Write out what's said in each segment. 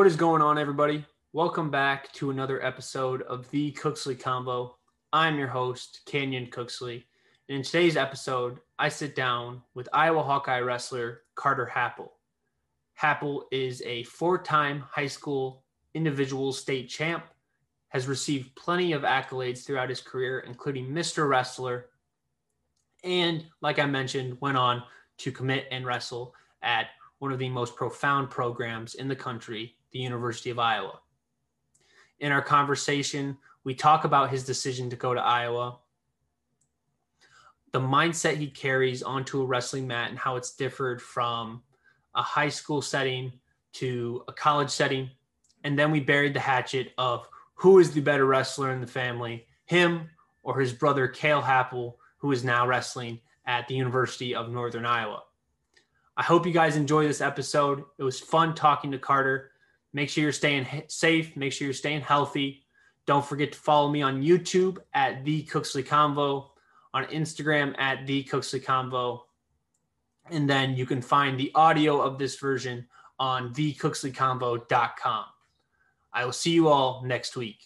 What is going on, everybody? Welcome back to another episode of the Cooksley Convo. I'm your host, Kanyon Cooksley. And in today's episode, I sit down with Iowa Hawkeye wrestler Carter Happel. Happel is a four time high school individual state champ, has received plenty of accolades throughout his career, including Mr. Wrestler, and, like I mentioned, went on to commit and wrestle at one of the most profound programs in the country, the University of Iowa. In our conversation, we talk about his decision to go to Iowa, the mindset he carries onto a wrestling mat, and how it's differed from a high school setting to a college setting. And then we buried the hatchet of who is the better wrestler in the family, him or his brother, Cale Happel, who is now wrestling at the University of Northern Iowa. I hope you guys enjoy this episode. It was fun talking to Carter. Make sure you're staying safe. Make sure you're staying healthy. Don't forget to follow me on YouTube at the Cooksley Convo, on Instagram at the Cooksley Convo, and then you can find the audio of this version on thecooksleyconvo.com. I will see you all next week.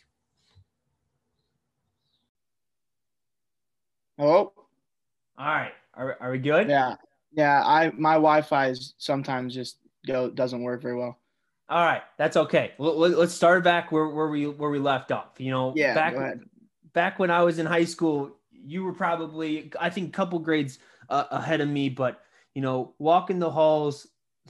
Hello. All right. Are, are we good? Yeah. Yeah. I my Wi-Fi is sometimes just go doesn't work very well. All right. That's okay. Let's start back where, where we where we left off. You know, yeah, back back when I was in high school, you were probably I think a couple grades uh, ahead of me, but you know, walking the halls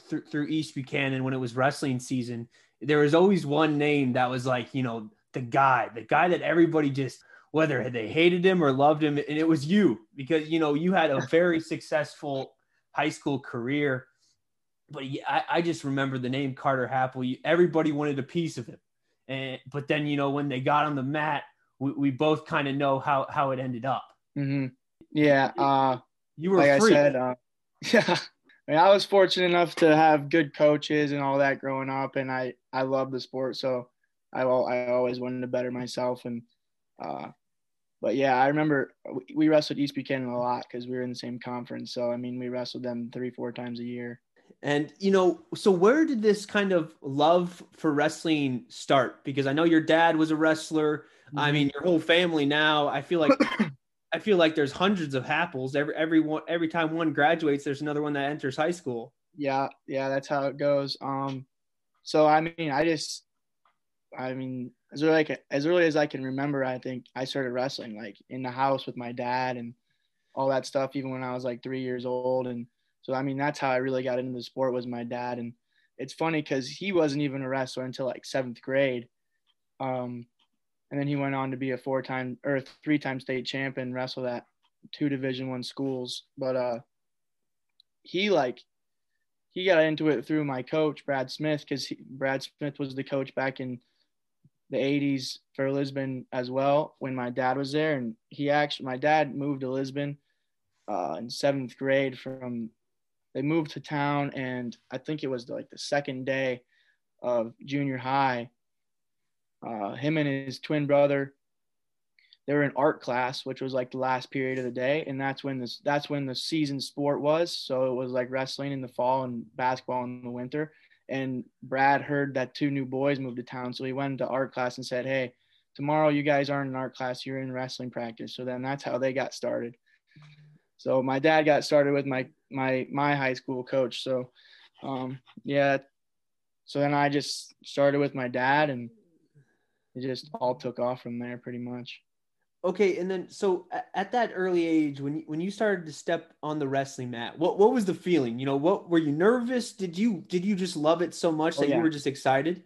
through, through East Buchanan when it was wrestling season, there was always one name that was like, you know, the guy, the guy that everybody just whether they hated him or loved him, and it was you because you know you had a very successful high school career. But I, I just remember the name Carter Happel. Everybody wanted a piece of him, and but then you know when they got on the mat, we, we both kind of know how how it ended up. Mm-hmm. Yeah, uh, you were like free. I said. Uh, yeah, I, mean, I was fortunate enough to have good coaches and all that growing up, and I I love the sport, so I I always wanted to better myself, and uh, but yeah, I remember we wrestled East Buchanan a lot because we were in the same conference. So I mean, we wrestled them three, four times a year. And you know, so where did this kind of love for wrestling start? Because I know your dad was a wrestler. Mm-hmm. I mean, your whole family now. I feel like I feel like there's hundreds of Happels. Every every one every time one graduates, there's another one that enters high school. Yeah, yeah, that's how it goes. Um, so I mean, I just, I mean, as early like as early as I can remember, I think I started wrestling like in the house with my dad and all that stuff, even when I was like three years old. And so I mean that's how I really got into the sport was my dad. And it's funny because he wasn't even a wrestler until like seventh grade. Um, and then he went on to be a four-time or three-time state champion, wrestle at two Division One schools. But uh, he like he got into it through my coach Brad Smith because Brad Smith was the coach back in the 80s for Lisbon as well when my dad was there. And he actually, my dad moved to Lisbon uh, in seventh grade from, they moved to town. And I think it was like the second day of junior high. Uh, him and his twin brother, they were in art class, which was like the last period of the day. And that's when this, that's when the season sport was. So it was like wrestling in the fall and basketball in the winter and Brad heard that two new boys moved to town. So he went to art class and said, Hey, tomorrow you guys aren't in art class, you're in wrestling practice. So then that's how they got started. So my dad got started with my my my high school coach. So um yeah. So then I just started with my dad and it just all took off from there pretty much. Okay, and then so at that early age, when when you started to step on the wrestling mat, what what was the feeling? You know, what were you nervous? Did you did you just love it so much oh, that yeah. you were just excited?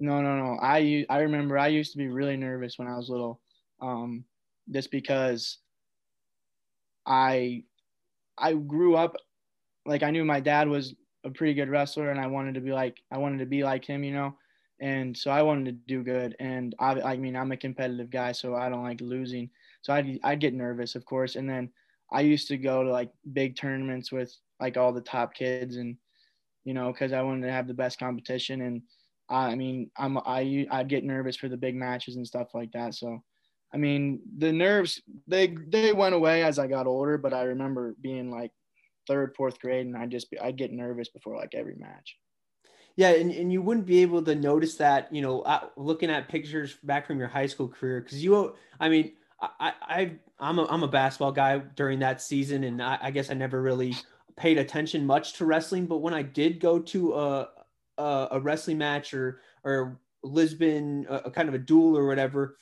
No, no, no. I I remember I used to be really nervous when I was little, um, just because I I grew up like I knew my dad was a pretty good wrestler, and I wanted to be like I wanted to be like him, you know and so I wanted to do good. And I, I mean, I'm a competitive guy, so I don't like losing. So I'd, I'd get nervous, of course. And then I used to go to like big tournaments with like all the top kids, and you know, because I wanted to have the best competition. And I, I mean, I'm I I'd get nervous for the big matches and stuff like that. So, I mean, the nerves they they went away as I got older, but I remember being like third, fourth grade, and I just I'd get nervous before like every match. Yeah, and, and you wouldn't be able to notice that, you know, uh, looking at pictures back from your high school career, because you, I mean, I, I, I'm a, I'm a basketball guy during that season, and I, I guess I never really paid attention much to wrestling. But when I did go to a, a, a wrestling match or or Lisbon, a, a kind of a duel or whatever,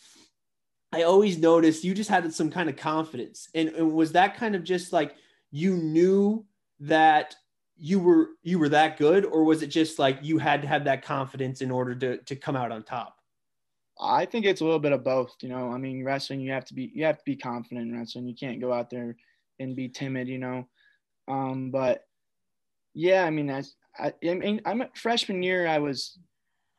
I always noticed you just had some kind of confidence, and, and was that kind of just like you knew that you were you were that good? Or was it just like you had to have that confidence in order to to come out on top? I think it's a little bit of both you know? I mean wrestling you have to be you have to be confident in wrestling. You can't go out there and be timid you know? Um but yeah i mean as i, I mean i'm a freshman year i was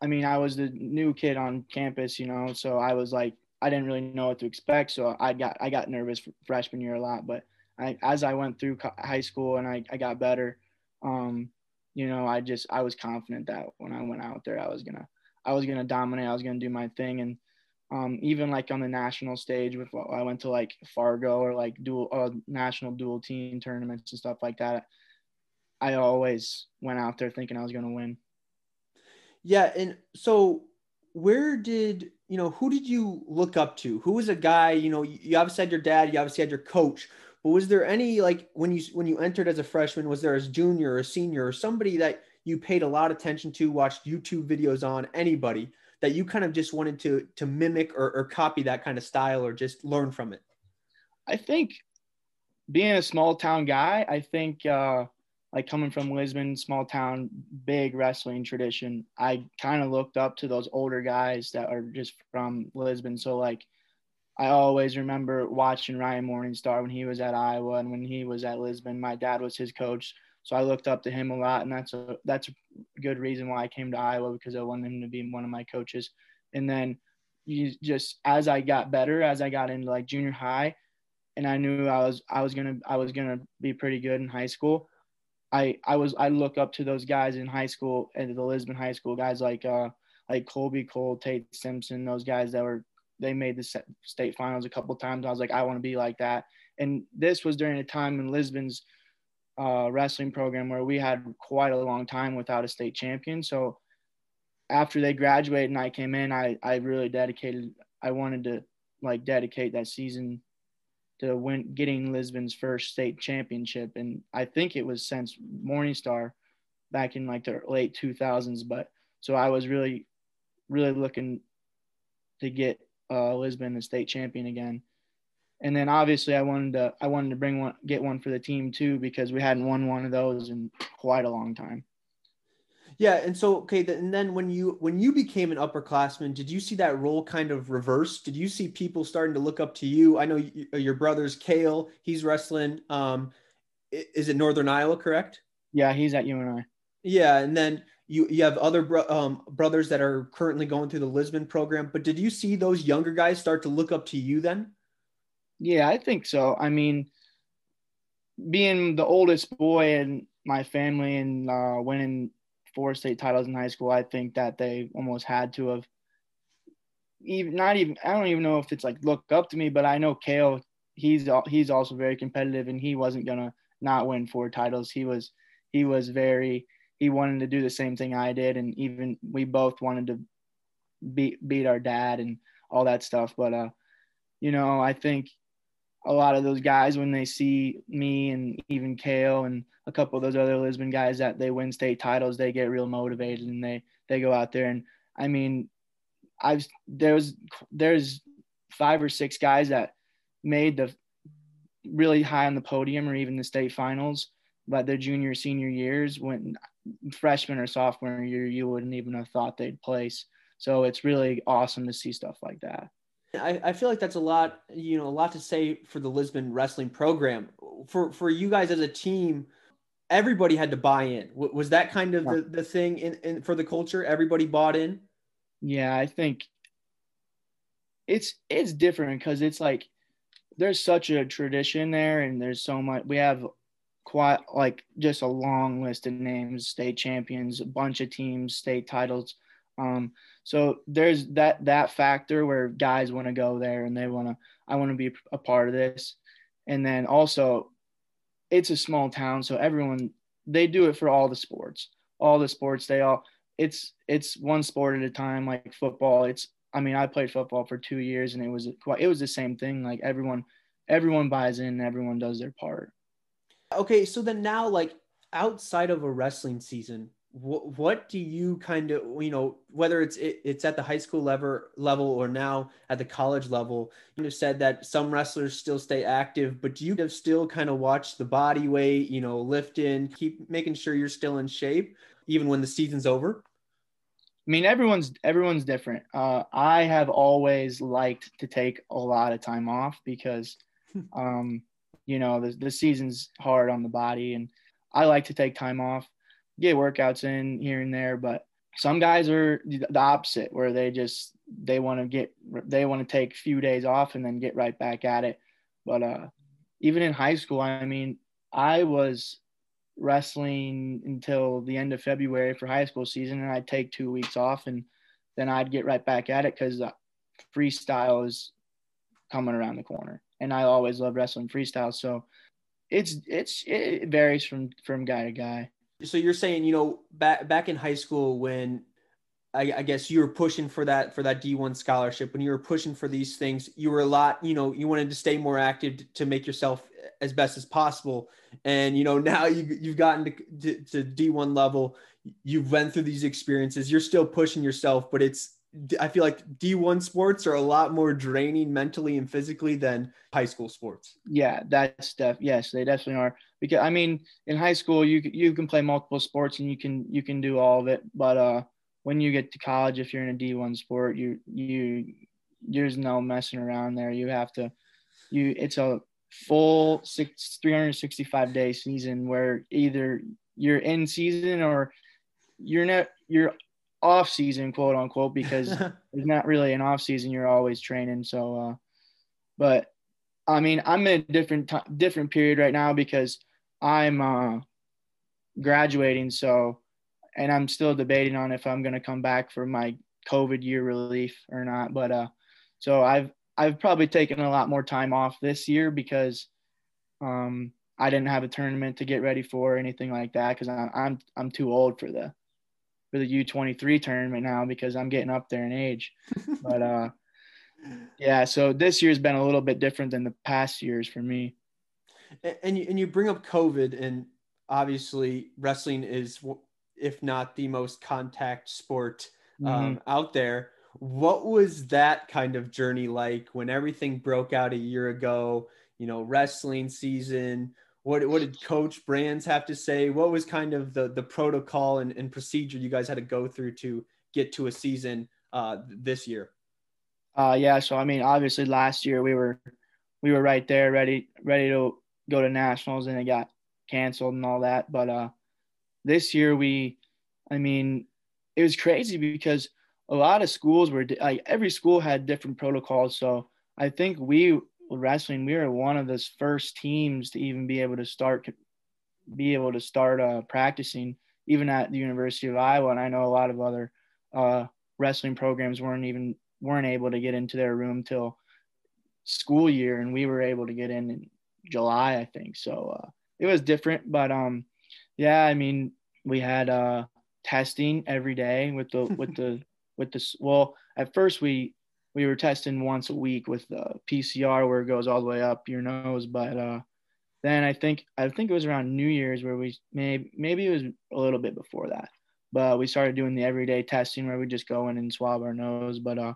i mean i was the new kid on campus you know? So i was like i didn't really know what to expect so i got i got nervous freshman year a lot but I, as i went through high school and i, I got better um, you know, I just I was confident that when I went out there, I was gonna I was gonna dominate. I was gonna do my thing, and um, even like on the national stage, with I went to like Fargo or like dual uh, national dual team tournaments and stuff like that. I always went out there thinking I was gonna win. Yeah, and so where did you know who did you look up to? Who was a guy? You know, you obviously had your dad, you obviously had your coach. But was there any like when you when you entered as a freshman, was there a junior or a senior or somebody that you paid a lot of attention to, watched YouTube videos on, anybody that you kind of just wanted to to mimic or, or copy that kind of style or just learn from it? I think being a small town guy, I think uh, like coming from Lisbon, small town, big wrestling tradition, I kind of looked up to those older guys that are just from Lisbon. So like I always remember watching Ryan Morningstar when he was at Iowa and when he was at Lisbon. My dad was his coach, so I looked up to him a lot, and that's a that's a good reason why I came to Iowa because I wanted him to be one of my coaches. And then you just as I got better, as I got into like junior high, and I knew I was I was gonna I was gonna be pretty good in high school. I I was I look up to those guys in high school and the Lisbon high school guys like uh like Colby Cole, Tate Simpson, those guys that were they made the state finals a couple times. I was like, I want to be like that. And this was during a time in Lisbon's uh, wrestling program where we had quite a long time without a state champion. So after they graduated and I came in, I, I really dedicated, I wanted to like dedicate that season to win getting Lisbon's first state championship. And I think it was since Morningstar back in like the late 2000s. But so I was really, really looking to get uh, Lisbon the state champion again. And then obviously I wanted to I wanted to bring one get one for the team too because we hadn't won one of those in quite a long time. Yeah, and so okay, and then when you when you became an upperclassman, did you see that role kind of reverse? Did you see people starting to look up to you? I know you, your brother's Kale, he's wrestling. Um, is it Northern Iowa, correct? Yeah, he's at UNI. Yeah, and then you you have other bro- um, brothers that are currently going through the Lisbon program. But did you see those younger guys start to look up to you then? Yeah, I think so. I mean, being the oldest boy in my family and uh, winning four state titles in high school, I think that they almost had to have. Even not even I don't even know if it's like look up to me, but I know Kale. He's he's also very competitive, and he wasn't gonna not win four titles. He was he was very he wanted to do the same thing I did, and even we both wanted to beat beat our dad and all that stuff. But uh, you know, I think a lot of those guys when they see me and even Kale and a couple of those other Lisbon guys that they win state titles, they get real motivated and they they go out there and I mean, I've there's there's five or six guys that made the really high on the podium or even the state finals but their junior senior years when freshman or sophomore year, you wouldn't even have thought they'd place. So it's really awesome to see stuff like that. I, I feel like that's a lot, you know, a lot to say for the Lisbon wrestling program. For for you guys as a team, everybody had to buy in. Was that kind of the, the thing in, in for the culture? Everybody bought in? Yeah, I think it's it's different because it's like there's such a tradition there and there's so much we have quite like just a long list of names, state champions, a bunch of teams, state titles. Um, so there's that that factor where guys want to go there and they want to I want to be a part of this. And then also it's a small town, so everyone they do it for all the sports. All the sports they all it's it's one sport at a time. Like football, it's I mean I played football for two years and it was it was the same thing. Like everyone everyone buys in, everyone does their part. Okay, so then now like outside of a wrestling season, what, what do you kind of you know whether it's it, it's at the high school level level or now at the college level you know said that some wrestlers still stay active but do you have still kind of watch the body weight you know lifting keep making sure you're still in shape even when the season's over? I mean everyone's everyone's different. Uh, i have always liked to take a lot of time off because um you know the, the season's hard on the body and i like to take time off get workouts in here and there, but some guys are the opposite where they just they want to get they want to take a few days off and then get right back at it. But uh even in high school, I mean, I was wrestling until the end of February for high school season and I'd take 2 weeks off and then I'd get right back at it cuz freestyle is coming around the corner. And I always love wrestling freestyle, so it's it's it varies from from guy to guy so you're saying you know back back in high school when I, I, guess you were pushing for that for that D1 scholarship when you were pushing for these things you were a lot you know you wanted to stay more active to make yourself as best as possible and you know now you, you've gotten to, to, to D1 level you've went through these experiences you're still pushing yourself but it's I feel like D1 sports are a lot more draining mentally and physically than high school sports. Yeah, that's def yes, they definitely are. Because I mean, in high school you you can play multiple sports and you can you can do all of it, but uh when you get to college if you're in a D1 sport, you you there's no messing around there. You have to you it's a full six 365 day season where either you're in season or you're not you're off season, quote unquote, because there's not really an off season. You're always training. So, uh, but I mean, I'm in a different t- different period right now because I'm uh, graduating. So, and I'm still debating on if I'm going to come back for my COVID year relief or not. But uh, so I've I've probably taken a lot more time off this year because um, I didn't have a tournament to get ready for or anything like that because I'm I'm I'm too old for the for the U23 tournament now because I'm getting up there in age. but uh, yeah, so this year's been a little bit different than the past years for me. And you, and you bring up COVID, and obviously wrestling is, if not the most contact sport um, mm-hmm. out there. What was that kind of journey like when everything broke out a year ago? You know, wrestling season what what did Coach Brands have to say? What was kind of the the protocol and, and procedure you guys had to go through to get to a season uh, this year? Uh, yeah, so I mean, obviously last year we were we were right there, ready ready to go to nationals, and it got canceled and all that. But uh, this year we, I mean, it was crazy because a lot of schools were like every school had different protocols. So I think we wrestling, we were one of the first teams to even be able to start be able to start uh, practicing even at the University of Iowa. And I know a lot of other uh, wrestling programs weren't even weren't able to get into their room till school year, and we were able to get in in July, I think. So uh, it was different, but um, yeah, I mean, we had uh, testing every day with the with the with the well. At first, we we were testing once a week with the PCR where it goes all the way up your nose. But uh, then I think I think it was around New Year's where we maybe maybe it was a little bit before that, but we started doing the everyday testing where we just go in and swab our nose. But uh,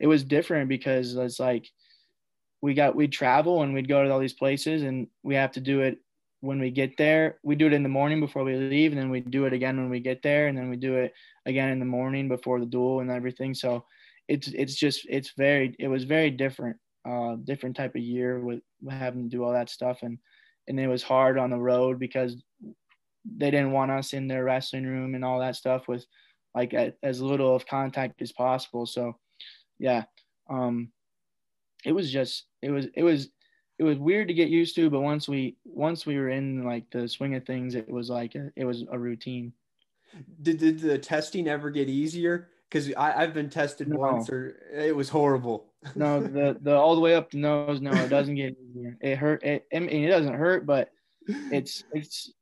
it was different because it's like we got we'd travel and we'd go to all these places and we have to do it when we get there. We do it in the morning before we leave, and then we do it again when we get there, and then we do it again in the morning before the duel and everything. So it's it's just it's very it was very different uh different type of year with having to do all that stuff and and it was hard on the road because they didn't want us in their wrestling room and all that stuff with like a, as little of contact as possible so yeah um it was just it was it was it was weird to get used to but once we once we were in like the swing of things it was like a, it was a routine did, did the testing ever get easier because I've been tested no. once, or it was horrible. no, the the all the way up the nose. No, it doesn't get easier. It hurt. It, I mean, it doesn't hurt, but it's it's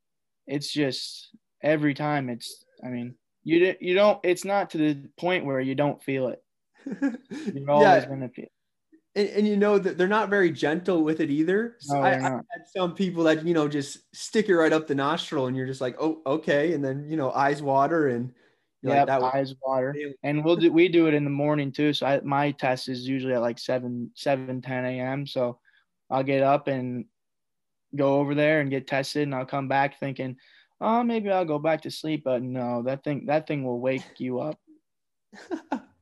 it's just every time. It's I mean, you you don't it's not to the point where you don't feel it you're always yeah. gonna feel and, and you know that they're not very gentle with it either. So No, I, I had some people that you know just stick it right up the nostril, and you're just like, oh, okay, and then you know eyes water, and yeah like, that eyes water. and we'll do we do it in the morning too so I, my test is usually at like 7 7 10 a.m so i'll get up and go over there and get tested and i'll come back thinking oh maybe i'll go back to sleep but no that thing that thing will wake you up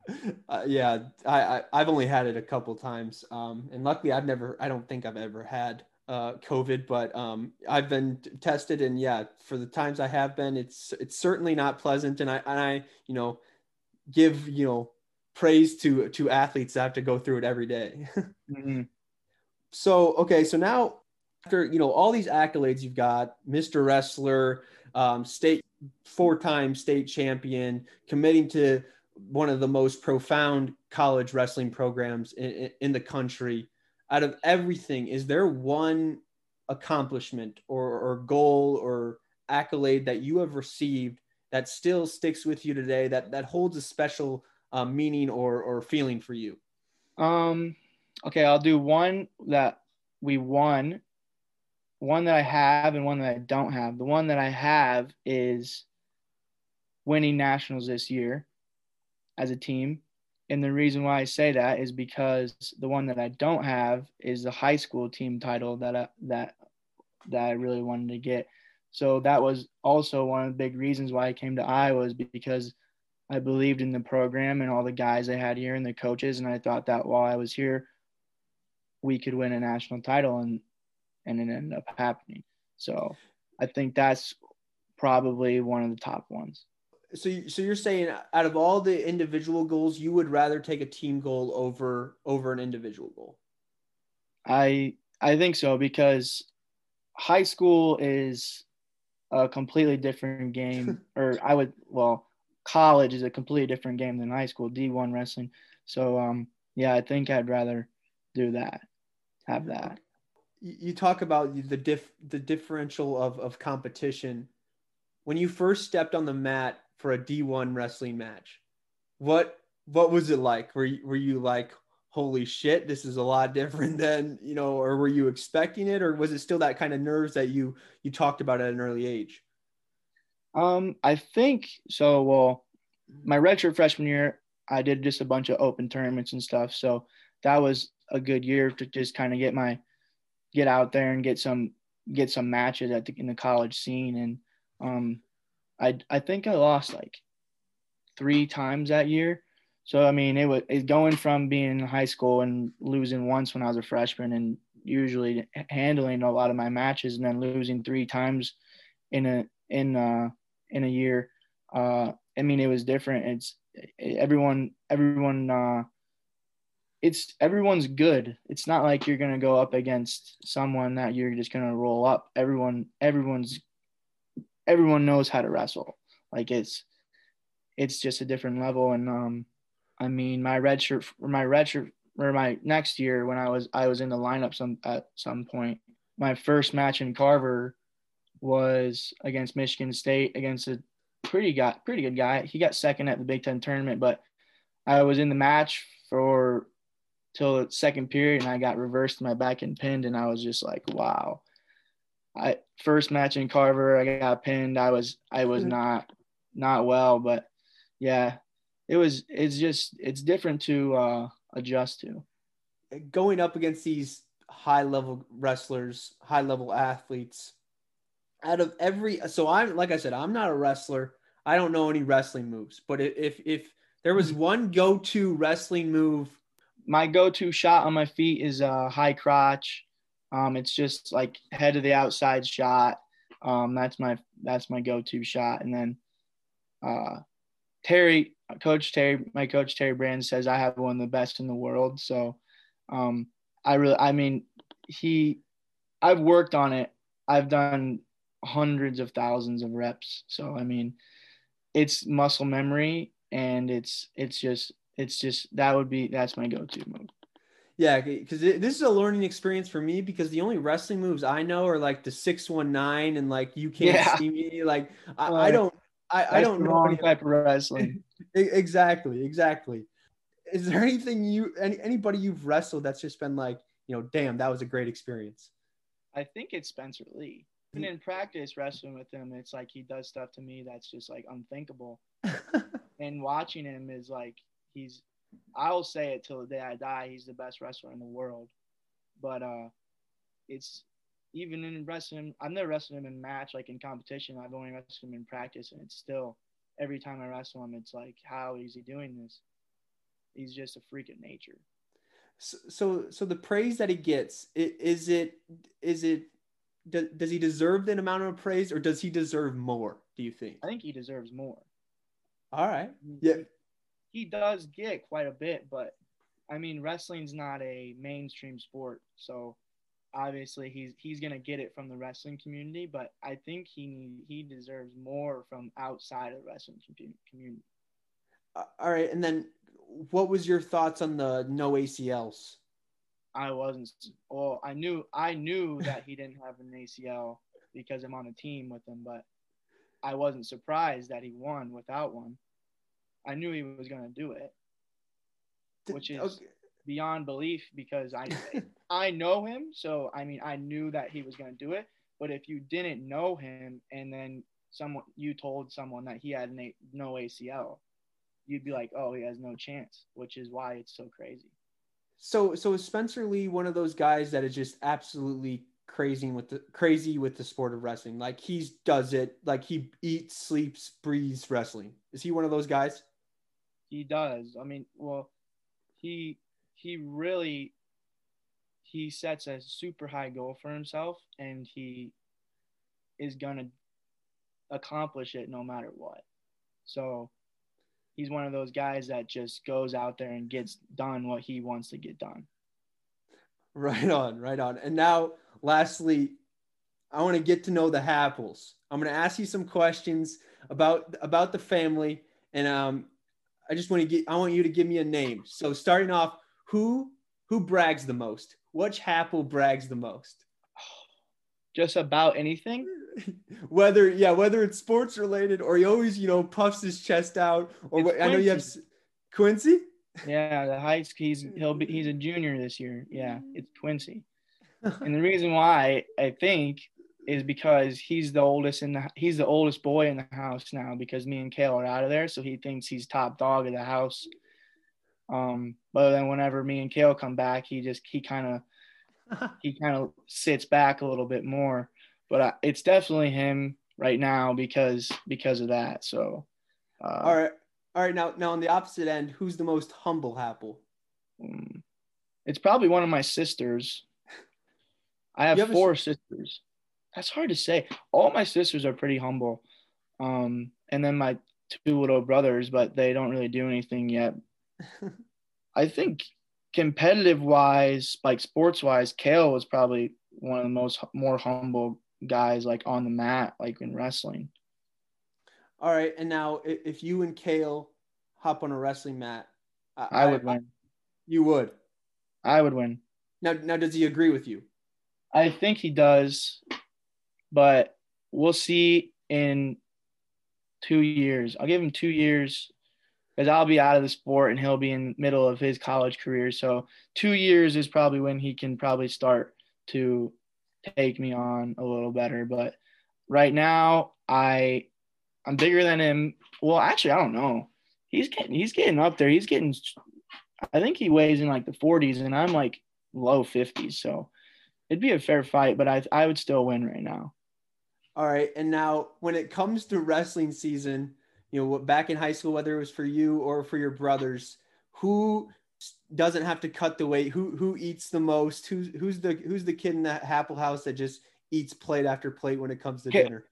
uh, yeah, I, I I've only had it a couple times, um, and luckily I've never. I don't think I've ever had uh, COVID, but um, I've been tested, and yeah, for the times I have been, it's it's certainly not pleasant, and I and I you know give you know praise to to athletes that have to go through it every day. Mhm. so okay, so now after you know all these accolades you've got, Mr. Wrestler, um, state four-time state champion, committing to one of the most profound college wrestling programs in, in, the country. Out of everything, is there one accomplishment or, or goal or accolade that you have received that still sticks with you today that that holds a special uh, meaning or or feeling for you? Um, okay, I'll do one that we won, one that I have, and one that I don't have. The one that I have is winning nationals this year as a team. And the reason why I say that is because the one that I don't have is the high school team title that I, that that I really wanted to get. So that was also one of the big reasons why I came to Iowa is because I believed in the program and all the guys I had here and the coaches, and I thought that while I was here, we could win a national title, and and it ended up happening. So I think that's probably one of the top ones. So, you, so you're saying out of all the individual goals, you would rather take a team goal over over an individual goal? I I think so because high school is a completely different game, or I would well, college is a completely different game than high school D1 wrestling. So um, yeah, I think I'd rather do that, have that. You you talk about the diff the differential of of competition. When you first stepped on the mat for a D1 wrestling match, what what was it like? Were you, were you like, holy shit, this is a lot different than you know, or were you expecting it, or was it still that kind of nerves that you you talked about at an early age? Um, I think so. Well, my redshirt freshman year, I did just a bunch of open tournaments and stuff. So that was a good year to just kind of get my get out there and get some get some matches at the in the college scene. And um, I I think I lost like three times that year. So I mean, it was it going from being in high school and losing once when I was a freshman and usually handling a lot of my matches and then losing three times in a in uh in a year. Uh, I mean, it was different. It's everyone everyone uh it's everyone's good. It's not like you're gonna go up against someone that you're just gonna roll up. Everyone everyone's everyone knows how to wrestle. Like it's it's just a different level. And um I mean my red shirt my red shirt or my next year when I was I was in the lineup some at some point. My first match in Carver was against Michigan State against a pretty guy pretty good guy. He got second at the Big Ten tournament, but I was in the match for till the second period and I got reversed my back and pinned and I was just like, wow. I first match in Carver, I got pinned. I was I was mm-hmm. not not well, but yeah, it was it's just it's different to uh adjust to. Going up against these high level wrestlers, high level athletes, out of every so I'm like I said, I'm not a wrestler. I don't know any wrestling moves, but if if there was mm-hmm. one go to wrestling move My go-to shot on my feet is a high crotch. Um, it's just like head to the outside shot. Um, that's my that's my go-to shot. And then uh, Terry, Coach Terry, my coach Terry Brands says I have one of the best in the world. So um, I really, I mean, he, I've worked on it. I've done hundreds of thousands of reps. So I mean, it's muscle memory, and it's it's just it's just that would be that's my go-to move. Yeah, because this is a learning experience for me because the only wrestling moves I know are like the six one nine and like you can't Yeah. see me. Like I, I don't I, I don't know wrong any- type of wrestling. Exactly, exactly. Is there anything you any anybody you've wrestled that's just been like, you know, damn, that was a great experience? I think it's Spencer Lee. Even mm. in practice wrestling with him, it's like he does stuff to me that's just like unthinkable. and watching him is like he's I'll say it till the day I die, he's the best wrestler in the world. But uh it's even in wrestling I've never wrestled him in match like in competition. I've only wrestled him in practice and it's still every time I wrestle him it's like how is he doing this? He's just a freak of nature. so, so so the praise that he gets is it is it does, does he deserve that amount of praise or does he deserve more do you think I think he deserves more. all right yeah he does get quite a bit, but I mean, wrestling's not a mainstream sport, so obviously he's he's gonna get it from the wrestling community. But I think he he deserves more from outside of the wrestling community. Uh, all right and then what was your thoughts on the no acls I wasn't. Well, I knew I knew that he didn't have an ACL because I'm on a team with him, but I wasn't surprised that he won without one. I knew he was gonna do it. Which is- Okay. beyond belief because I I know him, so I mean I knew that he was going to do it. But if you didn't know him and then someone you told someone that he had an A- no ACL, you'd be like, oh, he has no chance, which is why it's so crazy. So so is Spencer Lee one of those guys that is just absolutely crazy with the crazy with the sport of wrestling? Like he does it like he eats, sleeps, breathes wrestling. Is he one of those guys? He does. I mean, well, he he really he sets a super high goal for himself, and he is gonna accomplish it no matter what. So he's one of those guys that just goes out there and gets done what he wants to get done. Right on, right on. And now lastly, I want to get to know the Happels. I'm going to ask you some questions about about the family and um I just want to get I want you to give me a name. So starting off, who who brags the most? Which Happel brags the most? Just about anything. whether yeah whether it's sports related or he always you know puffs his chest out or what, i know you have Quincy. Quincy Yeah, the heights. He's he'll be he's a junior this year. Yeah, it's Quincy. And the reason why I think is because he's the oldest in the he's the oldest boy in the house now because me and Kale are out of there, so he thinks he's top dog of the house. Um, but then whenever me and Kale come back, he just he kind of he kind of sits back a little bit more. But I, it's definitely him right now because because of that. So, uh, all right all right now now on the opposite end who's the most humble Happel? Mm. It's probably one of my sisters. I have have a four sisters. That's hard to say. All my sisters are pretty humble. Um, and then my two little brothers, but they don't really do anything yet. I think competitive wise, like sports wise, Kale was probably one of the most more humble guys like on the mat, like in wrestling. all right and now if you and kale hop on a wrestling mat I would win. you would I would win. now now does he agree with you I think he does, but we'll see in two years. I'll give him two years because I'll be out of the sport and he'll be in the middle of his college career. So two years is probably when he can probably start to take me on a little better. But right now, I I'm bigger than him. Well, actually, I don't know. He's getting he's getting up there. He's getting. I think he weighs in like the 40s, and I'm like low 50s. So it'd be a fair fight, but I I would still win right now. All right. And now when it comes to wrestling season, you know, back in high school, whether it was for you or for your brothers, who doesn't have to cut the weight? Who who eats the most? Who's who's the who's the kid in that Happel house that just eats plate after plate when it comes to Okay. dinner?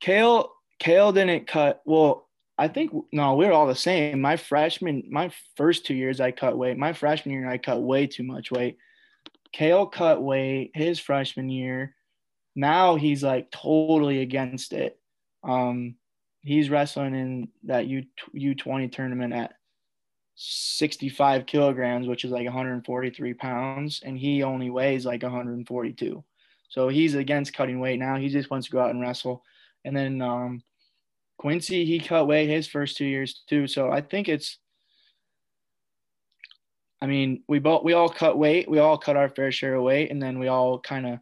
Kale Kale didn't cut. Well, I think no, we are all the same. My freshman, my first two years, I cut weight. My freshman year, I cut way too much weight. Kale cut weight his freshman year. Now he's like totally against it. Um, he's wrestling in that U U twenty tournament at sixty five kilograms, which is like one hundred forty three pounds, and he only weighs like one hundred forty two. So he's against cutting weight now. He just wants to go out and wrestle. And then um, Quincy, he cut weight his first two years too. So I think it's. I mean, we both we all cut weight. We all cut our fair share of weight, and then we all kind of,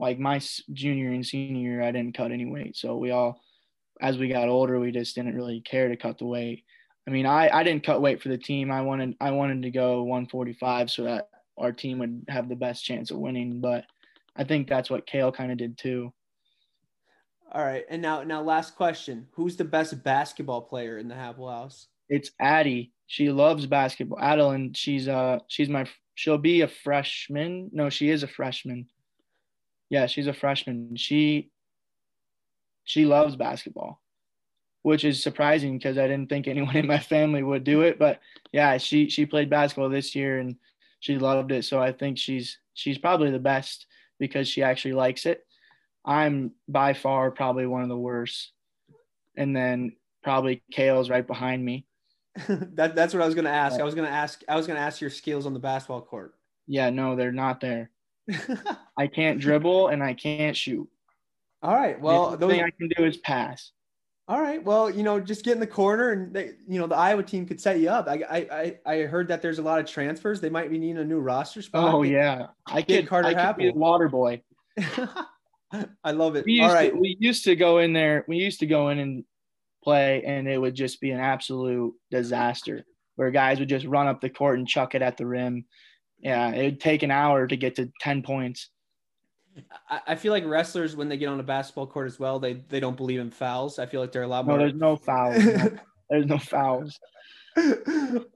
like my junior and senior year, I didn't cut any weight. So we all, as we got older, we just didn't really care to cut the weight. I mean, I I didn't cut weight for the team. I wanted I wanted to go 145 so that our team would have the best chance of winning. But I think that's what Kale kind of did too. All right, and now now last question: Who's the best basketball player in the Happel House? It's Addie. She loves basketball. Adeline, she's uh she's my she'll be a freshman. No, she is a freshman. Yeah, she's a freshman. She she loves basketball, which is surprising because I didn't think anyone in my family would do it. But yeah, she she played basketball this year and she loved it. So I think she's she's probably the best because she actually likes it. I'm by far probably one of the worst. And then probably Kale's right behind me. that, that's what I was going to ask. I was going to ask, I was going to ask your skills on the basketball court. Yeah, no, they're not there. I can't dribble and I can't shoot. All right. Well, the only thing I can do is pass. All right. Well, you know, just get in the corner and they, you know, the Iowa team could set you up. I, I, I heard that there's a lot of transfers. They might be needing a new roster spot. Oh yeah. I get Carter I could be the water boy. I love it. We All right. To, we used to go in there. We used to go in and play, and it would just be an absolute disaster where guys would just run up the court and chuck it at the rim. Yeah, it would take an hour to get to 10 points. I feel like wrestlers, when they get on a basketball court as well, they, they don't believe in fouls. I feel like they're a lot more. No, there's no fouls. no, there's no fouls.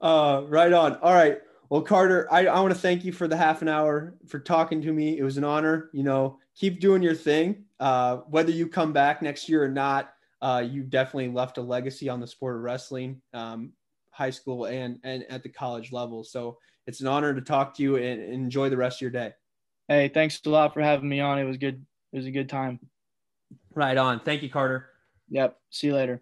Uh, right on. All right. Well, Carter, I, I want to thank you for the half an hour for talking to me. It was an honor. You know, keep doing your thing. Uh, whether you come back next year or not, uh, you definitely left a legacy on the sport of wrestling, um, high school and and at the college level. So it's an honor to talk to you and, enjoy the rest of your day. Hey, thanks a lot for having me on. It was good. It was a good time. Right on. Thank you, Carter. Yep. See you later.